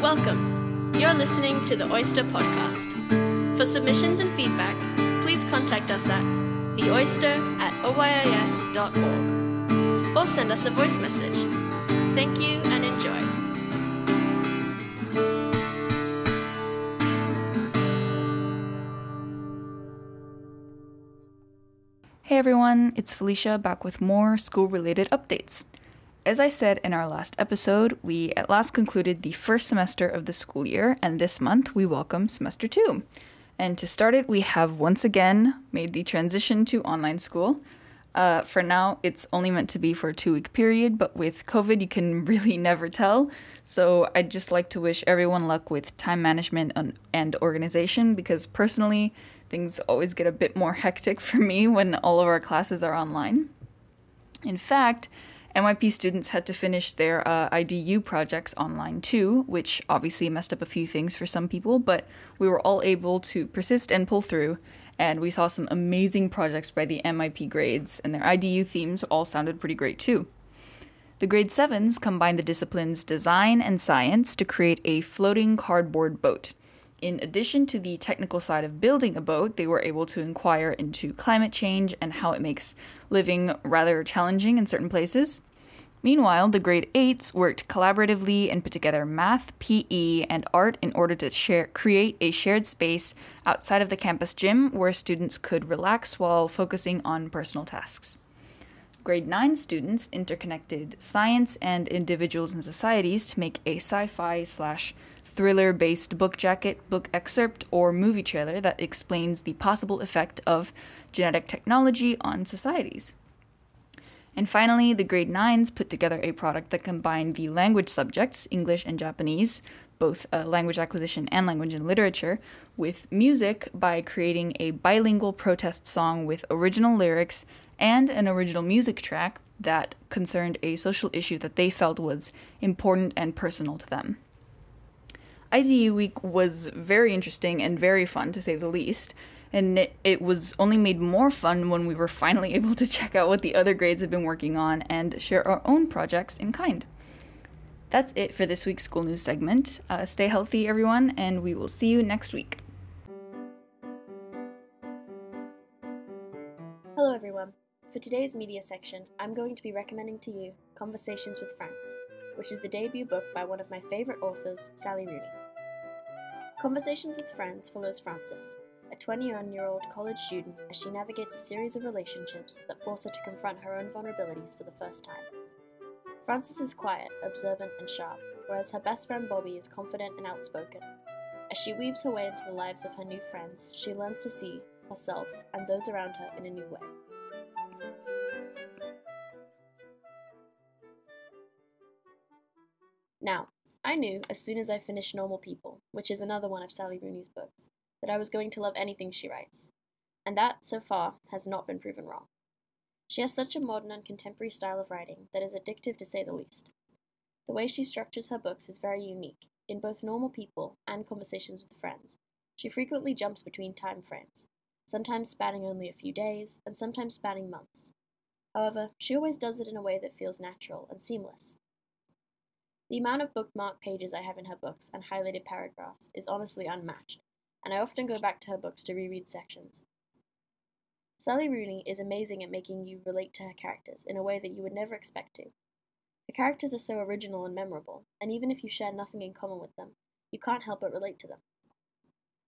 Welcome. You're listening to the Oyster Podcast. For submissions and feedback, please contact us at theoyster at oyis.org or send us a voice message. Thank you and enjoy. Hey everyone, it's Felicia back with more school related updates. As I said in our last episode, we at last concluded the first semester of the school year, and this month we welcome semester two. And to start it, we have once again made the transition to online school. Uh, for now, it's only meant to be for a two week period, but with COVID, you can really never tell. So I'd just like to wish everyone luck with time management and, and organization because personally, things always get a bit more hectic for me when all of our classes are online. In fact, MYP students had to finish their uh, IDU projects online too, which obviously messed up a few things for some people, but we were all able to persist and pull through. And we saw some amazing projects by the MYP grades, and their IDU themes all sounded pretty great too. The grade 7s combined the disciplines design and science to create a floating cardboard boat. In addition to the technical side of building a boat, they were able to inquire into climate change and how it makes living rather challenging in certain places. Meanwhile, the grade 8s worked collaboratively and put together math, PE, and art in order to share, create a shared space outside of the campus gym where students could relax while focusing on personal tasks. Grade 9 students interconnected science and individuals and societies to make a sci fi slash thriller based book jacket, book excerpt, or movie trailer that explains the possible effect of genetic technology on societies. And finally, the grade 9s put together a product that combined the language subjects, English and Japanese, both uh, language acquisition and language and literature, with music by creating a bilingual protest song with original lyrics and an original music track that concerned a social issue that they felt was important and personal to them. IDU week was very interesting and very fun to say the least, and it, it, was only made more fun when we were finally able to check out what the other grades have been working on and share our own projects in kind. That's it for this week's school news segment. Uh, stay healthy, everyone, and we will see you next week. Hello, everyone. For today's media section, I'm going to be recommending to you Conversations with Friends, which is the debut book by one of my favourite authors, Sally Rooney. Conversations with Friends follows Frances, a 21 year old college student, as she navigates a series of relationships that force her to confront her own vulnerabilities for the first time. Frances is quiet, observant, and sharp, whereas her best friend Bobby is confident and outspoken. As she weaves her way into the lives of her new friends, she learns to see herself and those around her in a new way. Now, I knew as soon as I finished Normal People, which is another one of Sally Rooney's books, that I was going to love anything she writes. And that, so far, has not been proven wrong. She has such a modern and contemporary style of writing that is addictive to say the least. The way she structures her books is very unique, in both normal people and conversations with friends. She frequently jumps between time frames, sometimes spanning only a few days, and sometimes spanning months. However, she always does it in a way that feels natural and seamless. The amount of bookmarked pages I have in her books and highlighted paragraphs is honestly unmatched, and I often go back to her books to reread sections. Sally Rooney is amazing at making you relate to her characters in a way that you would never expect to. The characters are so original and memorable, and even if you share nothing in common with them, you can't help but relate to them.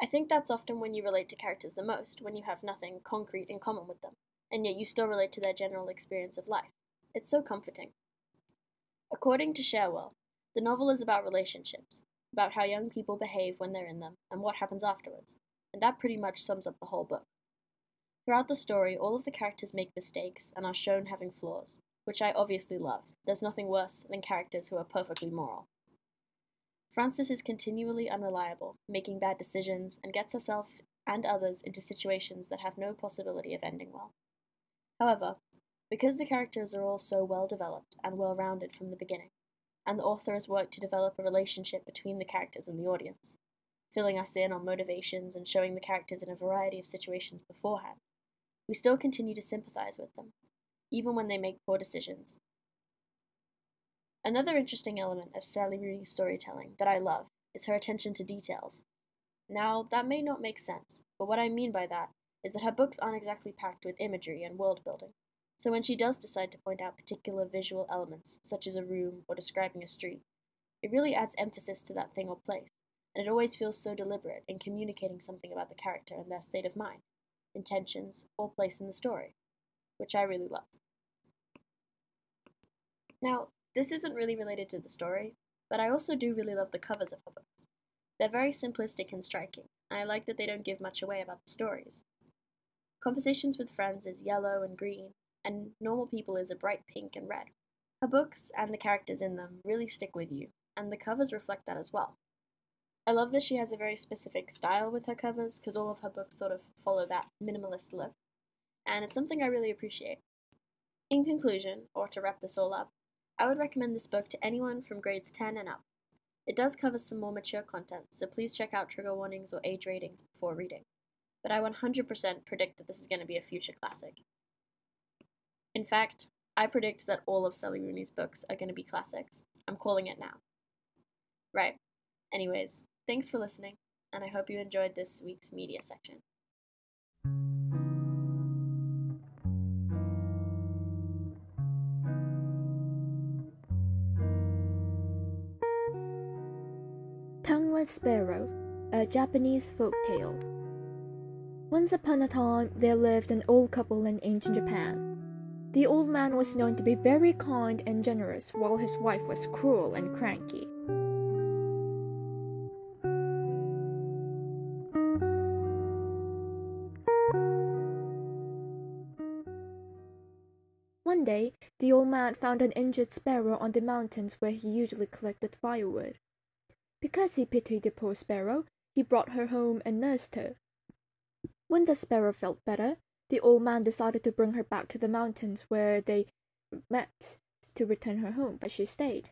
I think that's often when you relate to characters the most, when you have nothing concrete in common with them, and yet you still relate to their general experience of life. It's so comforting. According to Cherwell, the novel is about relationships, about how young people behave when they're in them and what happens afterwards, and that pretty much sums up the whole book. Throughout the story, all of the characters make mistakes and are shown having flaws, which I obviously love. There's nothing worse than characters who are perfectly moral. Frances is continually unreliable, making bad decisions, and gets herself and others into situations that have no possibility of ending well. However, because the characters are all so well developed and well rounded from the beginning, and the author has worked to develop a relationship between the characters and the audience, filling us in on motivations and showing the characters in a variety of situations beforehand. We still continue to sympathize with them, even when they make poor decisions. Another interesting element of Sally Rooney's storytelling that I love is her attention to details. Now, that may not make sense, but what I mean by that is that her books aren't exactly packed with imagery and world building. So when she does decide to point out particular visual elements, such as a room or describing a street, it really adds emphasis to that thing or place, and it always feels so deliberate in communicating something about the character and their state of mind, intentions, or place in the story, which I really love. Now, this isn't really related to the story, but I also do really love the covers of her books. They're very simplistic and striking, and I like that they don't give much away about the stories. Conversations with Friends is yellow and green, and Normal People is a bright pink and red. Her books and the characters in them really stick with you, and the covers reflect that as well. I love that she has a very specific style with her covers because all of her books sort of follow that minimalist look, and it's something I really appreciate. In conclusion, or to wrap this all up, I would recommend this book to anyone from grades 10 and up. It does cover some more mature content, so please check out trigger warnings or age ratings before reading. But I 100% predict that this is going to be a future classic. In fact, I predict that all of Sally Rooney's books are going to be classics. I'm calling it now. Right. Anyways, thanks for listening, and I hope you enjoyed this week's media section. Tongueless Sparrow, a Japanese folk tale. Once upon a time, there lived an old couple in ancient Japan. The old man was known to be very kind and generous, while his wife was cruel and cranky. One day, the old man found an injured sparrow on the mountains where he usually collected firewood. Because he pitied the poor sparrow, he brought her home and nursed her. When the sparrow felt better, the old man decided to bring her back to the mountains where they met to return her home, but she stayed.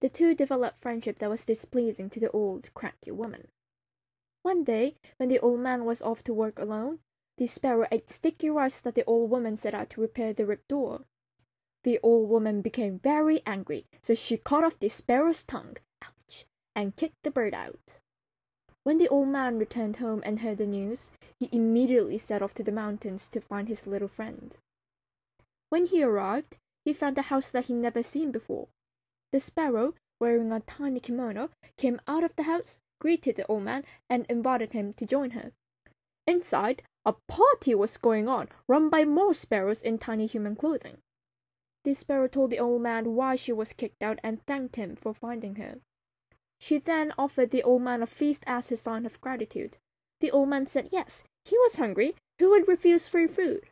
The two developed friendship that was displeasing to the old, cranky woman. One day, when the old man was off to work alone, the sparrow ate sticky rice that the old woman set out to repair the ripped door. The old woman became very angry, so she cut off the sparrow's tongue ouch, and kicked the bird out. When the old man returned home and heard the news, he immediately set off to the mountains to find his little friend. When he arrived, he found a house that he never seen before. The sparrow, wearing a tiny kimono, came out of the house, greeted the old man, and invited him to join her. Inside, a party was going on, run by more sparrows in tiny human clothing. The sparrow told the old man why she was kicked out and thanked him for finding her. She then offered the old man a feast as his sign of gratitude. The old man said yes, he was hungry, who would refuse free food?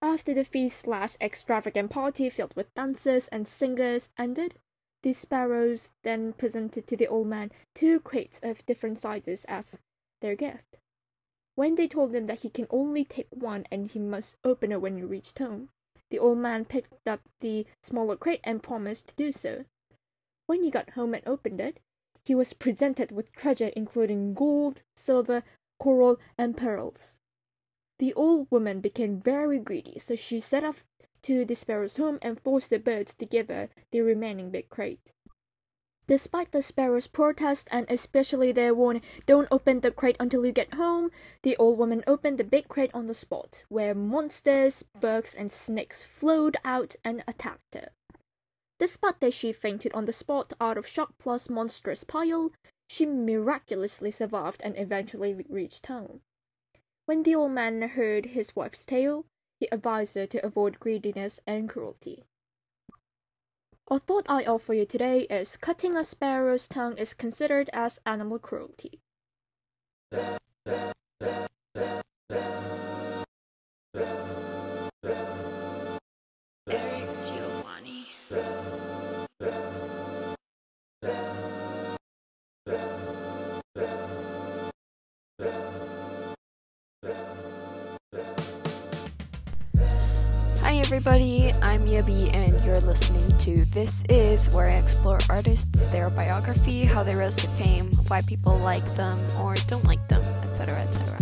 After the feast slash extravagant party filled with dancers and singers ended, the sparrows then presented to the old man two crates of different sizes as their gift. When they told him that he can only take one and he must open it when he reached home, the old man picked up the smaller crate and promised to do so. When he got home and opened it, he was presented with treasure including gold, silver, coral, and pearls. The old woman became very greedy, so she set off to the sparrow's home and forced the birds to give her the remaining big crate. Despite the sparrow's protest and especially their warning, don't open the crate until you get home, the old woman opened the big crate on the spot, where monsters, bugs, and snakes flowed out and attacked her. Despite that she fainted on the spot out of shock plus monstrous pile, she miraculously survived and eventually reached home. When the old man heard his wife's tale, he advised her to avoid greediness and cruelty. A thought I offer you today is cutting a sparrow's tongue is considered as animal cruelty. Everybody, I'm Yabi and you're listening to This Is where I explore artists, their biography, how they rose to fame, why people like them or don't like them, etc. etc.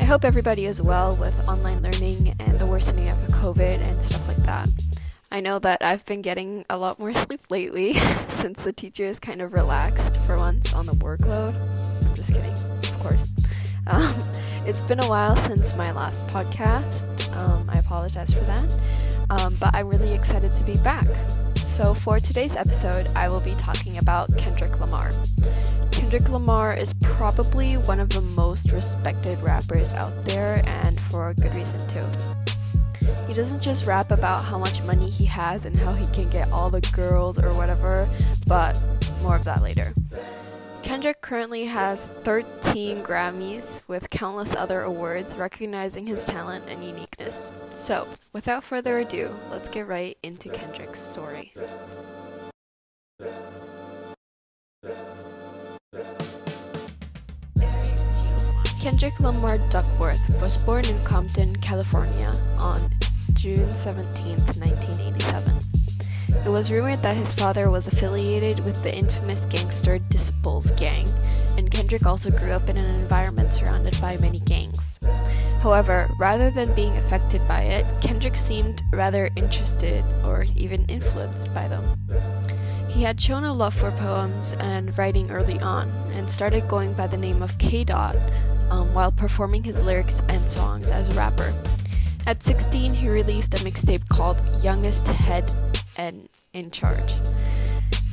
I hope everybody is well with online learning and the worsening of COVID and stuff like that. I know that I've been getting a lot more sleep lately since the teacher is kind of relaxed for once on the workload. I'm just kidding, of course. Um, it's been a while since my last podcast. Um, I apologize for that. Um, but I'm really excited to be back. So, for today's episode, I will be talking about Kendrick Lamar. Kendrick Lamar is probably one of the most respected rappers out there, and for a good reason too. He doesn't just rap about how much money he has and how he can get all the girls or whatever, but more of that later. Kendrick currently has 13 Grammys with countless other awards recognizing his talent and uniqueness. So, without further ado, let's get right into Kendrick's story. Kendrick Lamar Duckworth was born in Compton, California on June 17, 1987. It was rumored that his father was affiliated with the infamous gangster Disciples gang, Kendrick also grew up in an environment surrounded by many gangs. However, rather than being affected by it, Kendrick seemed rather interested or even influenced by them. He had shown a love for poems and writing early on, and started going by the name of K. Dot um, while performing his lyrics and songs as a rapper. At 16, he released a mixtape called Youngest Head and in Charge,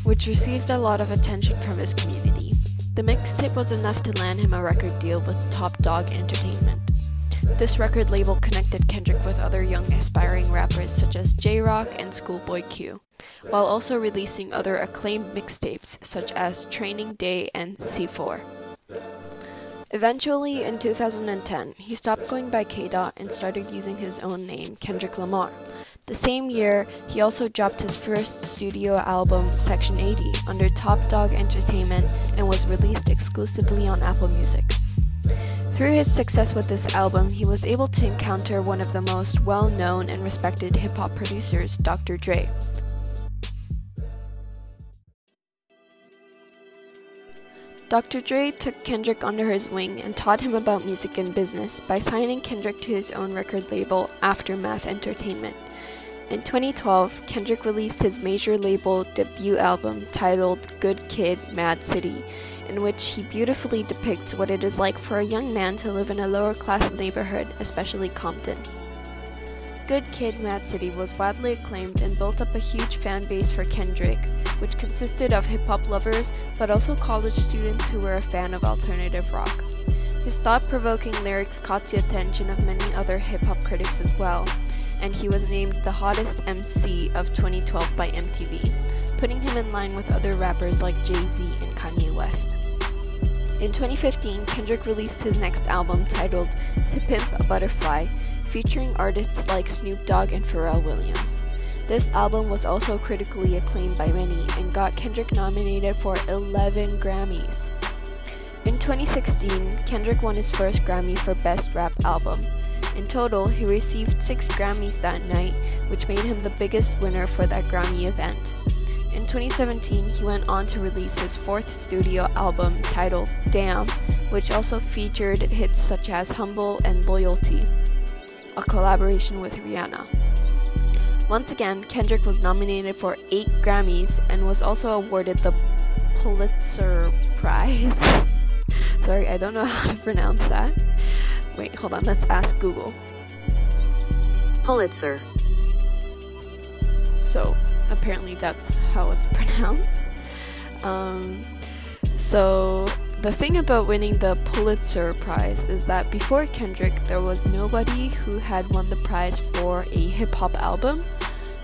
which received a lot of attention from his community. The mixtape was enough to land him a record deal with Top Dawg Entertainment. This record label connected Kendrick with other young aspiring rappers such as Jay Rock and Schoolboy Q, while also releasing other acclaimed mixtapes such as Training Day and C4. Eventually, in 2010, he stopped going by K Dot and started using his own name, Kendrick Lamar. The same year, he also dropped his first studio album, Section 80, under Top Dawg Entertainment and was released exclusively on Apple Music. Through his success with this album, he was able to encounter one of the most well known and respected hip hop producers, Dr. Dre. Dr. Dre took Kendrick under his wing and taught him about music and business by signing Kendrick to his own record label, Aftermath Entertainment. In 2012, Kendrick released his major label debut album titled Good Kid, Mad City, in which he beautifully depicts what it is like for a young man to live in a lower class neighborhood, especially Compton. Good Kid, Mad City was widely acclaimed and built up a huge fan base for Kendrick, which consisted of hip hop lovers but also college students who were a fan of alternative rock. His thought provoking lyrics caught the attention of many other hip hop critics as well, and he was named the hottest MC of 2012 by MTV, putting him in line with other rappers like Jay Z and Kanye West. In 2015, Kendrick released his next album titled To Pimp a Butterfly, featuring artists like Snoop Dogg and Pharrell Williams. This album was also critically acclaimed by many and got Kendrick nominated for 11 Grammys. In 2016, Kendrick won his first Grammy for Best Rap Album. In total, he received six Grammys that night, which made him the biggest winner for that Grammy event. In 2017, he went on to release his fourth studio album titled Damn, which also featured hits such as Humble and Loyalty, a collaboration with Rihanna. Once again, Kendrick was nominated for eight Grammys and was also awarded the Pulitzer Prize. Sorry, I don't know how to pronounce that. Wait, hold on, let's ask Google. Pulitzer. So, apparently that's how it's pronounced. Um, so, the thing about winning the Pulitzer Prize is that before Kendrick, there was nobody who had won the prize for a hip hop album.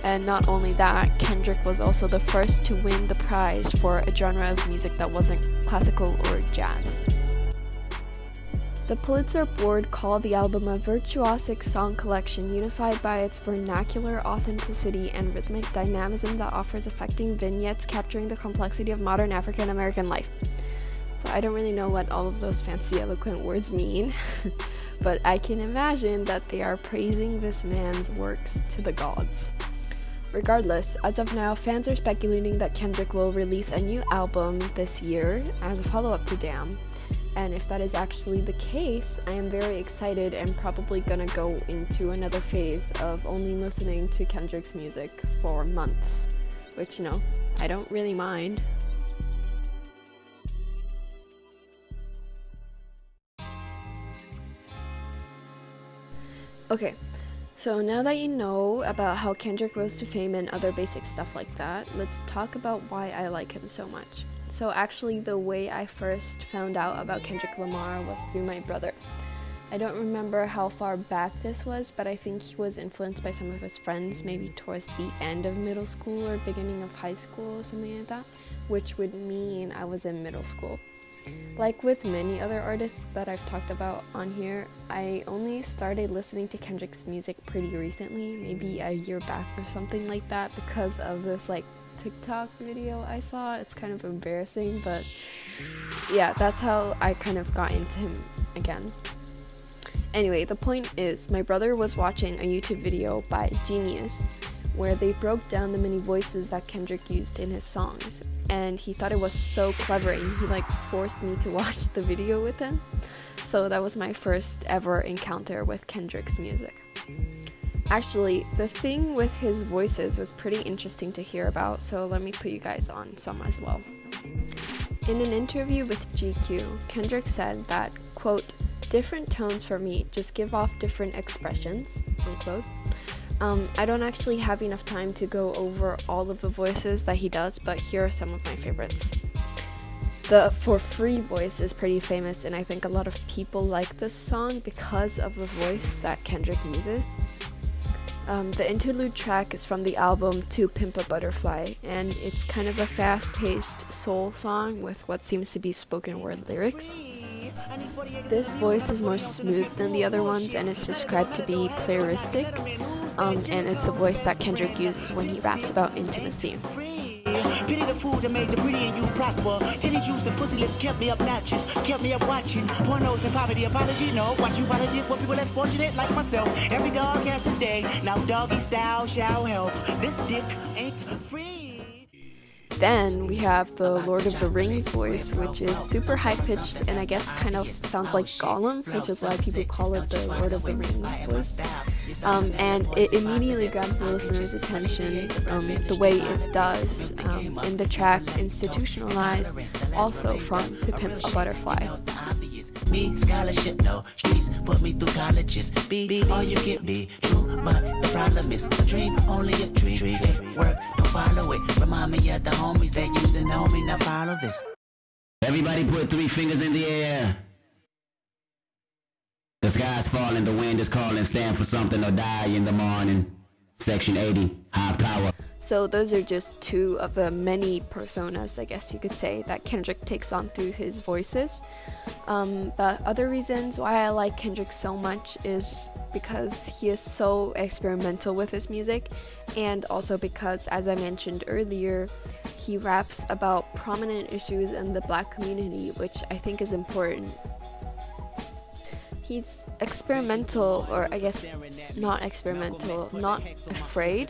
And not only that, Kendrick was also the first to win the prize for a genre of music that wasn't classical or jazz. The Pulitzer Board called the album a virtuosic song collection unified by its vernacular authenticity and rhythmic dynamism that offers affecting vignettes capturing the complexity of modern African American life. So I don't really know what all of those fancy, eloquent words mean, but I can imagine that they are praising this man's works to the gods. Regardless, as of now, fans are speculating that Kendrick will release a new album this year as a follow up to Damn. And if that is actually the case, I am very excited and probably gonna go into another phase of only listening to Kendrick's music for months, which, you know, I don't really mind. Okay, so now that you know about how Kendrick rose to fame and other basic stuff like that, let's talk about why I like him so much. So, actually, the way I first found out about Kendrick Lamar was through my brother. I don't remember how far back this was, but I think he was influenced by some of his friends, maybe towards the end of middle school or beginning of high school or something like that, which would mean I was in middle school. Like with many other artists that I've talked about on here, I only started listening to Kendrick's music pretty recently, maybe a year back or something like that, because of this like TikTok video I saw. It's kind of embarrassing, but yeah, that's how I kind of got into him again. Anyway, the point is, my brother was watching a YouTube video by Genius where they broke down the many voices that Kendrick used in his songs, and he thought it was so clever, and he like forced me to watch the video with him. So that was my first ever encounter with Kendrick's music. Actually, the thing with his voices was pretty interesting to hear about, so let me put you guys on some as well. In an interview with GQ, Kendrick said that, quote, different tones for me just give off different expressions, unquote. Um, I don't actually have enough time to go over all of the voices that he does, but here are some of my favorites. The For Free voice is pretty famous, and I think a lot of people like this song because of the voice that Kendrick uses. Um, the interlude track is from the album To Pimp a Butterfly, and it's kind of a fast paced soul song with what seems to be spoken word lyrics. This voice is more smooth than the other ones and it's described to be playeristic, um, and it's a voice that Kendrick uses when he raps about intimacy. Pity the food that made the pretty and you prosper. Titty juice and pussy lips kept me obnoxious, kept me up watching. Pornos and poverty, apology, no. Watch you politic with people less fortunate like myself. Every dog has his day. Now doggy style shall help. This dick ain't free. Then we have the Lord of the Rings voice, which is super high pitched and I guess kind of sounds like Gollum, which is why people call it the Lord of the Rings voice. Um, and it immediately grabs the listener's attention um, the way it does um, in the track Institutionalized, also from To Pimp a Butterfly. Me, scholarship, no streets, put me through colleges. Be, be all you get, be true, but the problem is a dream, only a dream. dream. Work, don't follow it. Remind me of the homies that used to know me, now follow this. Everybody put three fingers in the air. The sky's falling, the wind is calling, stand for something or die in the morning. Section 80, high power. So, those are just two of the many personas, I guess you could say, that Kendrick takes on through his voices. Um, but other reasons why I like Kendrick so much is because he is so experimental with his music, and also because, as I mentioned earlier, he raps about prominent issues in the black community, which I think is important he's experimental, or I guess not experimental, not afraid,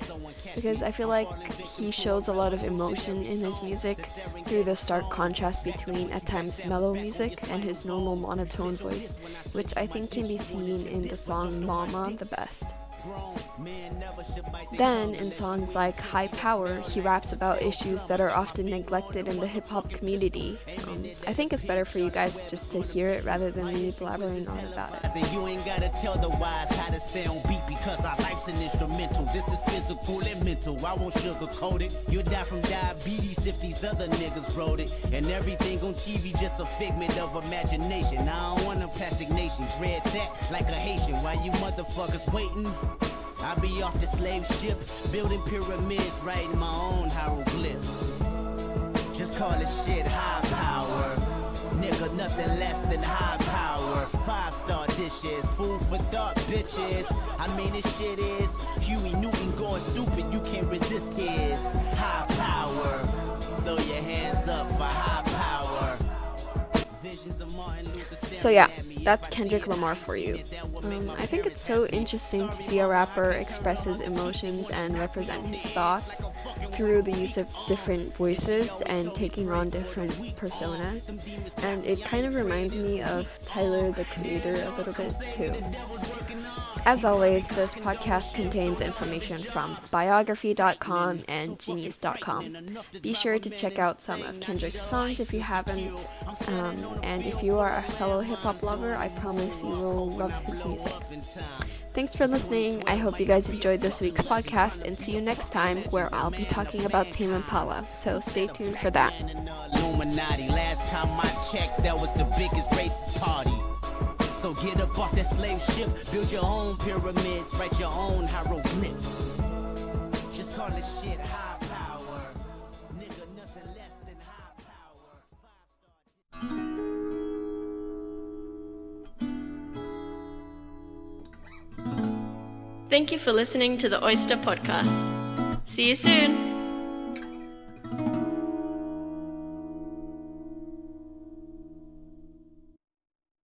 because I feel like he shows a lot of emotion in his music through the stark contrast between at times mellow music and his normal monotone voice, which I think can be seen in the song Mama the best. Then, in songs like High Power, he raps about issues that are often neglected in the hip hop community. Um, I think it's better for you guys just to hear it rather than me blabbering on about it. Life's an instrumental. This is physical and mental. I won't sugarcoat it. You die from diabetes if these other niggas wrote it. And everything on TV just a figment of imagination. I don't want a plastic nation. Dread that like a Haitian. Why you motherfuckers waiting? I be off the slave ship, building pyramids, writing my own hieroglyphs. Just call it shit high power. Nigga, nothing less than high power. Five star dishes, food for thought, bitches. I mean, this shit is Huey Newton going stupid. You can't resist his high power. Throw your hands up for high power. So yeah, that's Kendrick Lamar for you. Um, I think it's so interesting to see a rapper express his emotions and represent his thoughts through the use of different voices and taking on different personas. And it kind of reminds me of Tyler the Creator a little bit too. As always, this podcast contains information from biography.com and genius.com. Be sure to check out some of Kendrick's songs if you haven't. Um, and if you are a fellow hip hop lover, I promise you will love his music. Thanks for listening. I hope you guys enjoyed this week's podcast and see you next time where I'll be talking about Tame Impala. So stay tuned for that. Last time I checked, that was the biggest racist party. So get up off that slave ship, build your own pyramids, write your own hieroglyphs. Just call shit high Thank you for listening to the Oyster Podcast. See you soon.